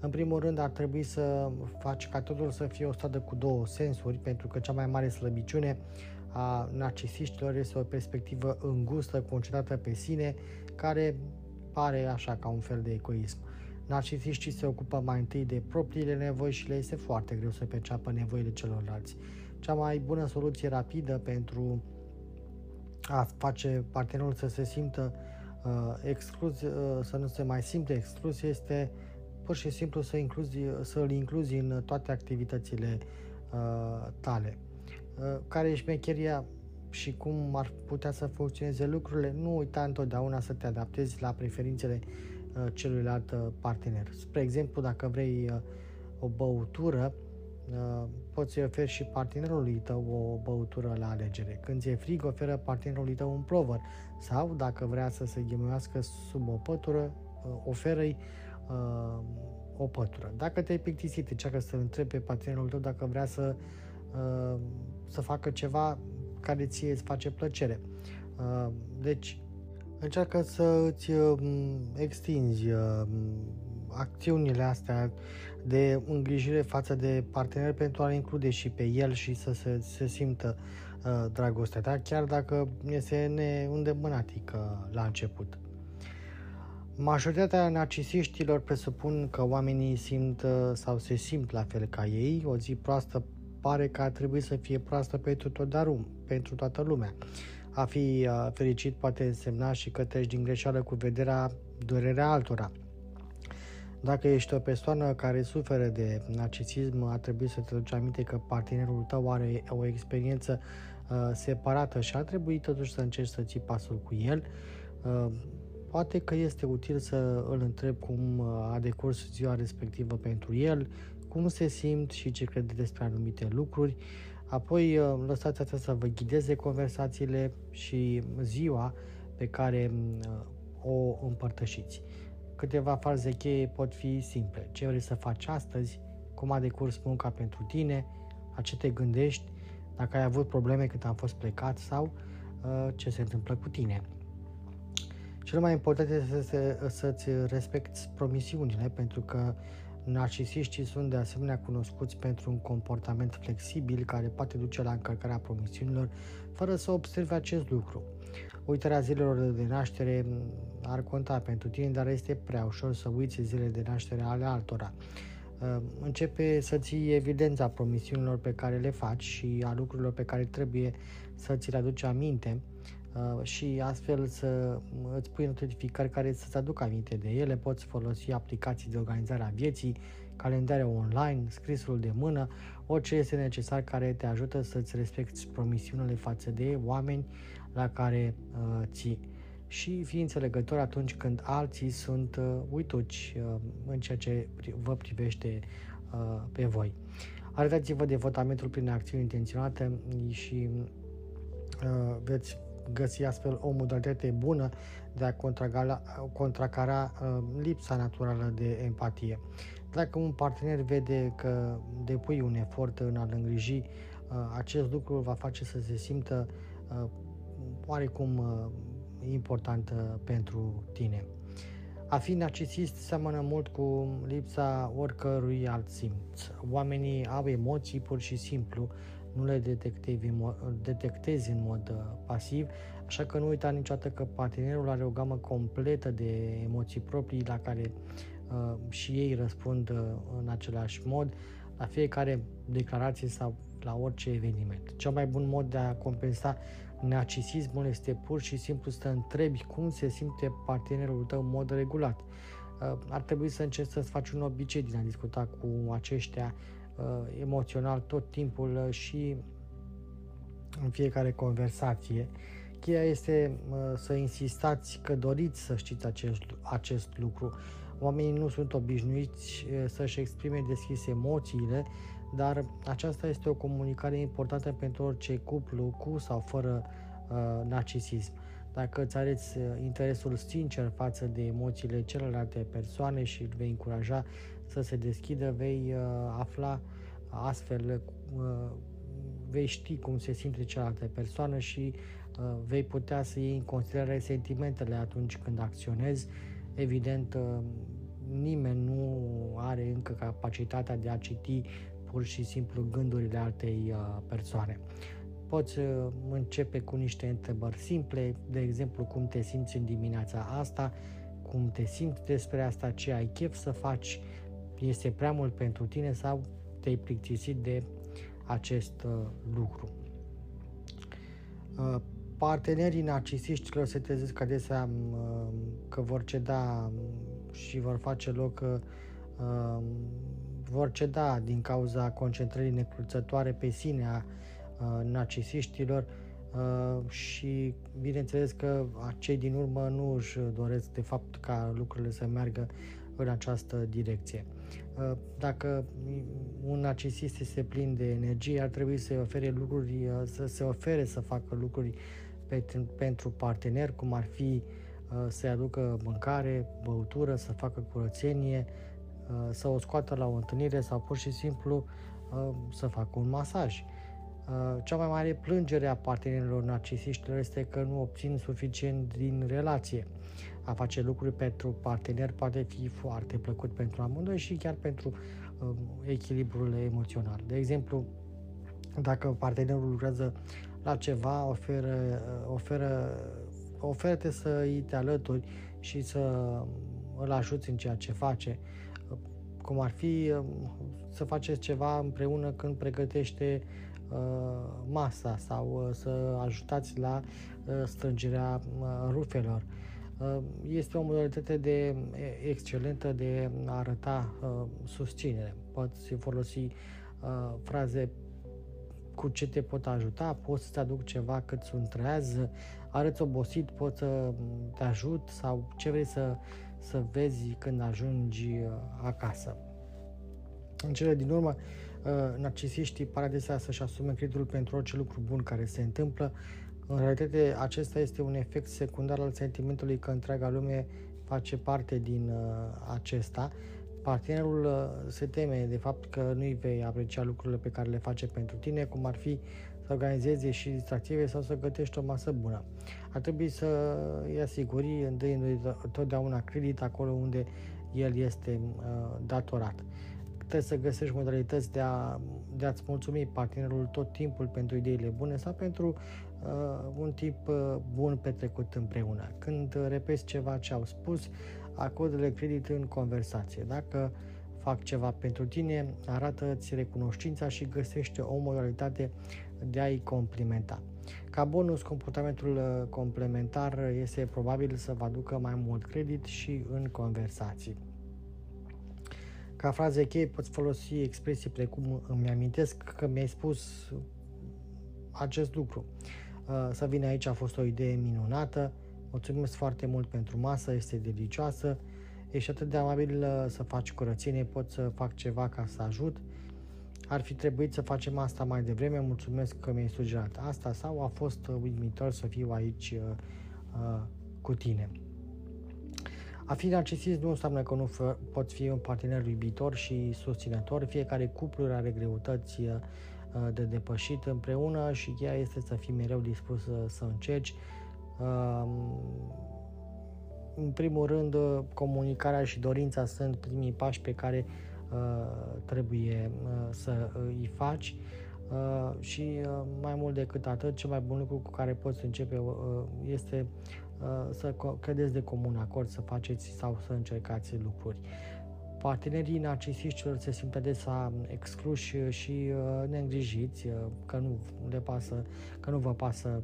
În primul rând ar trebui să faci ca totul să fie o stradă cu două sensuri, pentru că cea mai mare slăbiciune a narcisiștilor este o perspectivă îngustă, concentrată pe sine, care pare așa ca un fel de egoism. Narcisiștii se ocupă mai întâi de propriile nevoi și le este foarte greu să perceapă nevoile celorlalți. Cea mai bună soluție rapidă pentru a face partenerul să se simtă uh, exclus, uh, să nu se mai simte exclus, este pur și simplu să incluzi, să-l incluzi în toate activitățile uh, tale. Uh, care e șmecheria și cum ar putea să funcționeze lucrurile? Nu uita întotdeauna să te adaptezi la preferințele Uh, celuilalt uh, partener. Spre exemplu, dacă vrei uh, o băutură, poți să-i oferi și partenerului tău o băutură la alegere. Când ți-e frig, oferă partenerului tău un plover sau, dacă vrea să se ghimuiască sub o pătură, oferă-i uh, o pătură. Dacă te-ai plictisit, încearcă să întrebi pe partenerul tău dacă vrea să, uh, să facă ceva care ție îți face plăcere. Uh, deci, încearcă să îți um, extinzi um, acțiunile astea de îngrijire față de partener pentru a-l include și pe el și să se, se simtă uh, dragostea ta, chiar dacă este neîndemânatică la început. Majoritatea narcisiștilor presupun că oamenii simt uh, sau se simt la fel ca ei. O zi proastă pare că ar trebui să fie proastă pentru, tot darum, pentru toată lumea. A fi uh, fericit poate însemna și că treci din greșeală cu vederea durerea altora. Dacă ești o persoană care suferă de narcisism, ar trebui să te duci aminte că partenerul tău are o experiență uh, separată și ar trebui totuși să încerci să ții pasul cu el. Uh, poate că este util să îl întreb cum uh, a decurs ziua respectivă pentru el, cum se simt și ce crede despre anumite lucruri. Apoi uh, lăsați asta să vă ghideze conversațiile și ziua pe care uh, o împărtășiți. Câteva faze cheie pot fi simple. Ce vrei să faci astăzi? Cum a decurs munca pentru tine? La ce te gândești? Dacă ai avut probleme când am fost plecat sau uh, ce se întâmplă cu tine. Cel mai important este să, să-ți respecti promisiunile pentru că Narcisiștii sunt de asemenea cunoscuți pentru un comportament flexibil care poate duce la încălcarea promisiunilor fără să observe acest lucru. Uitarea zilelor de naștere ar conta pentru tine, dar este prea ușor să uiți zilele de naștere ale altora. Uh, începe să ții evidența promisiunilor pe care le faci și a lucrurilor pe care trebuie să ți le aduci aminte uh, și astfel să îți pui notificări care să-ți aducă aminte de ele. Poți folosi aplicații de organizare a vieții, calendare online, scrisul de mână, orice este necesar care te ajută să-ți respecti promisiunile față de oameni la care uh, ții și fii înțelegător atunci când alții sunt uh, uituci uh, în ceea ce vă privește uh, pe voi. Arătați-vă devotamentul prin acțiuni intenționate și uh, veți găsi astfel o modalitate bună de a contracara uh, lipsa naturală de empatie. Dacă un partener vede că depui un efort în a-l îngriji, uh, acest lucru va face să se simtă uh, oarecum uh, importantă pentru tine. A fi narcisist seamănă mult cu lipsa oricărui alt simț. Oamenii au emoții pur și simplu, nu le detectezi, detectezi în mod uh, pasiv, așa că nu uita niciodată că partenerul are o gamă completă de emoții proprii la care uh, și ei răspund uh, în același mod la fiecare declarație sau la orice eveniment. Cel mai bun mod de a compensa Narcisismul este pur și simplu să te întrebi cum se simte partenerul tău în mod regulat. Uh, ar trebui să încerci să-ți faci un obicei din a discuta cu aceștia uh, emoțional tot timpul uh, și în fiecare conversație. Cheia este să insistați că doriți să știți acest, acest lucru. Oamenii nu sunt obișnuiți să-și exprime deschis emoțiile, dar aceasta este o comunicare importantă pentru orice cuplu cu sau fără uh, narcisism. Dacă îți arăți uh, interesul sincer față de emoțiile celelalte persoane și îl vei încuraja să se deschidă, vei uh, afla astfel, uh, vei ști cum se simte cealaltă persoană și uh, vei putea să iei în considerare sentimentele atunci când acționezi. Evident, uh, nimeni nu are încă capacitatea de a citi pur și simplu gândurile altei uh, persoane. Poți uh, începe cu niște întrebări simple, de exemplu cum te simți în dimineața asta, cum te simți despre asta, ce ai chef să faci, este prea mult pentru tine sau te-ai plictisit de acest uh, lucru. Partenerii narcisiștilor se trezesc adesea că vor ceda și vor face loc vor ceda din cauza concentrării necruțătoare pe sine a narcisiștilor și bineînțeles că cei din urmă nu își doresc de fapt ca lucrurile să meargă în această direcție. Dacă un narcisist este plin de energie, ar trebui să ofere lucruri, să se ofere să facă lucruri pentru partener, cum ar fi să-i aducă mâncare, băutură, să facă curățenie, Uh, să o scoată la o întâlnire sau pur și simplu uh, să facă un masaj. Uh, cea mai mare plângere a partenerilor narcisiștilor este că nu obțin suficient din relație. A face lucruri pentru partener poate fi foarte plăcut pentru amândoi și chiar pentru echilibrul emoțional. De exemplu, dacă partenerul lucrează la ceva, oferă, oferă, oferă să îi te alături și să îl ajuți în ceea ce face cum ar fi um, să faceți ceva împreună când pregătește uh, masa sau uh, să ajutați la uh, strângerea rufelor. Este o modalitate de excelentă de a arăta susținere. Poți folosi fraze cu ce te pot ajuta, pot să-ți aduc ceva cât sunt trează, arăți obosit, pot să te ajut sau ce vrei să să vezi când ajungi uh, acasă. În cele din urmă, uh, narcisiștii par adesea să-și asume creditul pentru orice lucru bun care se întâmplă. În realitate, acesta este un efect secundar al sentimentului că întreaga lume face parte din uh, acesta. Partenerul se teme de fapt că nu-i vei aprecia lucrurile pe care le face pentru tine, cum ar fi să organizezi ieșiri distractive sau să gătești o masă bună. Ar trebui să îi asiguri, dându-i totdeauna credit acolo unde el este uh, datorat. Trebuie să găsești modalități de, a, de a-ți mulțumi partenerul tot timpul pentru ideile bune sau pentru uh, un timp uh, bun petrecut împreună. Când uh, repezi ceva ce au spus, acordă-le credit în conversație. Dacă fac ceva pentru tine, arată-ți recunoștința și găsește o modalitate de a-i complimenta. Ca bonus, comportamentul uh, complementar este probabil să vă aducă mai mult credit și în conversații. Ca fraze cheie poți folosi expresii precum îmi amintesc că mi-ai spus acest lucru. Uh, să vin aici a fost o idee minunată, mulțumesc foarte mult pentru masă, este delicioasă, ești atât de amabil uh, să faci curățenie, pot să fac ceva ca să ajut, ar fi trebuit să facem asta mai devreme, mulțumesc că mi-ai sugerat asta sau a fost uimitor să fiu aici uh, uh, cu tine. A fi narcisist nu înseamnă că nu poți fi un partener iubitor și susținător. Fiecare cuplu are greutăți uh, de depășit împreună și cheia este să fii mereu dispus să, să încerci. Um, în primul rând, comunicarea și dorința sunt primii pași pe care uh, trebuie uh, să îi faci și mai mult decât atât, cel mai bun lucru cu care poți începe este Uh, să credeți de comun acord, să faceți sau să încercați lucruri. Partenerii narcisiștilor se simt adesea excluși și uh, neîngrijiți, uh, că nu le pasă, că nu vă pasă,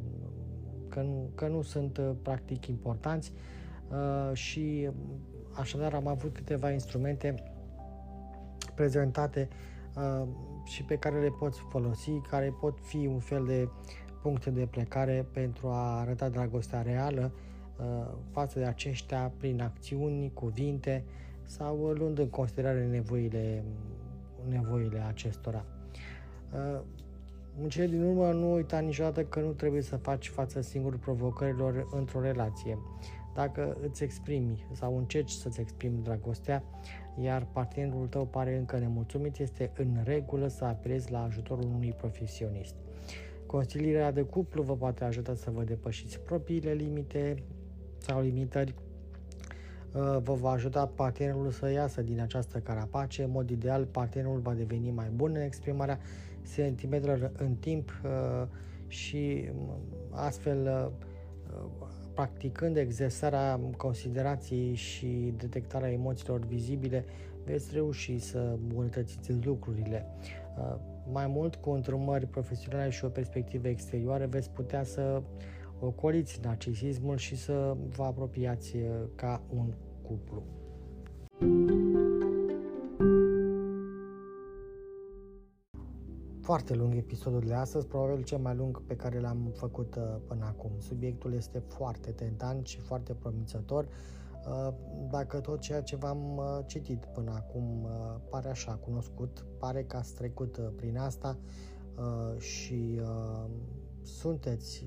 că nu, că nu sunt practic importanți și așadar am avut câteva instrumente prezentate și pe care le poți folosi, care pot fi un fel de puncte de plecare pentru a arăta dragostea reală uh, față de aceștia prin acțiuni, cuvinte sau luând în considerare nevoile, nevoile acestora. Uh, în cele din urmă, nu uita niciodată că nu trebuie să faci față singur provocărilor într-o relație. Dacă îți exprimi sau încerci să-ți exprimi dragostea, iar partenerul tău pare încă nemulțumit, este în regulă să apelezi la ajutorul unui profesionist. Consilierea de cuplu vă poate ajuta să vă depășiți propriile limite sau limitări. Uh, vă va ajuta partenerul să iasă din această carapace. În mod ideal, partenerul va deveni mai bun în exprimarea sentimentelor în timp uh, și um, astfel uh, practicând exersarea considerației și detectarea emoțiilor vizibile, veți reuși să îmbunătățiți lucrurile. Mai mult, cu întrumări profesionale și o perspectivă exterioară, veți putea să ocoliți narcisismul și să vă apropiați uh, ca un cuplu. Foarte lung episodul de astăzi, probabil cel mai lung pe care l-am făcut uh, până acum. Subiectul este foarte tentant și foarte promițător. Uh, dacă tot ceea ce v-am uh, citit până acum uh, pare așa cunoscut, pare că ați trecut prin asta și sunteți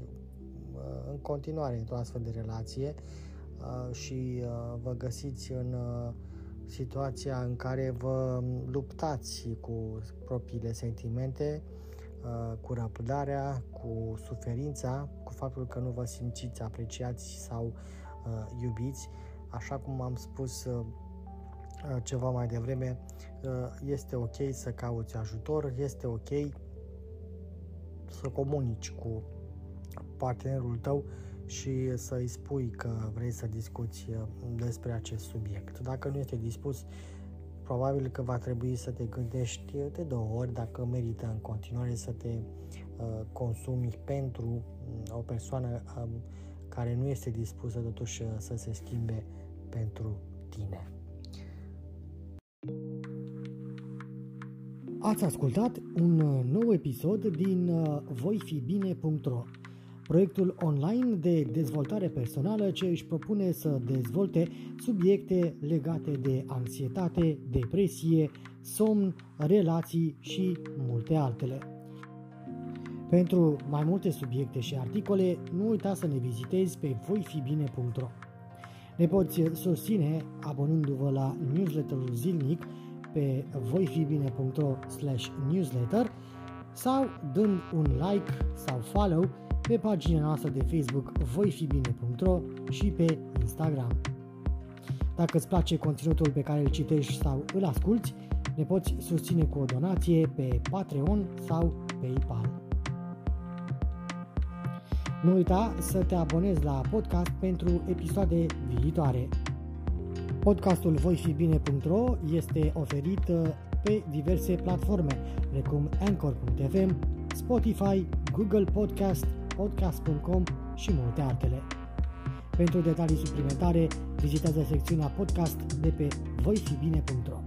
în continuare într-o astfel de relație și vă găsiți în situația în care vă luptați cu propriile sentimente, cu răbdarea, cu suferința, cu faptul că nu vă simțiți apreciați sau iubiți, așa cum am spus uh, uh, ceva mai devreme, uh, este ok să cauți ajutor, este ok să comunici cu partenerul tău și să-i spui că vrei să discuți despre acest subiect. Dacă nu este dispus, probabil că va trebui să te gândești de două ori dacă merită în continuare să te consumi pentru mm, o persoană um, care nu este dispusă totuși să se schimbe pentru tine. Ați ascultat un uh, nou episod din uh, voifibine.ro, proiectul online de dezvoltare personală ce își propune să dezvolte subiecte legate de anxietate, depresie, somn, relații și multe altele. Pentru mai multe subiecte și articole, nu uita să ne vizitezi pe voifibine.ro. Ne poți susține abonându-vă la newsletterul zilnic pe voifibine.ro newsletter sau dând un like sau follow pe pagina noastră de Facebook voifibine.ro și pe Instagram. Dacă îți place conținutul pe care îl citești sau îl asculti, Ne poți susține cu o donație pe Patreon sau PayPal. Nu uita să te abonezi la podcast pentru episoade viitoare. Podcastul voifibine.ro este oferit uh, pe diverse platforme, precum Anchor.fm, Spotify, Google Podcast, Podcast.com și multe altele. Pentru detalii suplimentare, vizitează secțiunea podcast de pe voifibine.ro.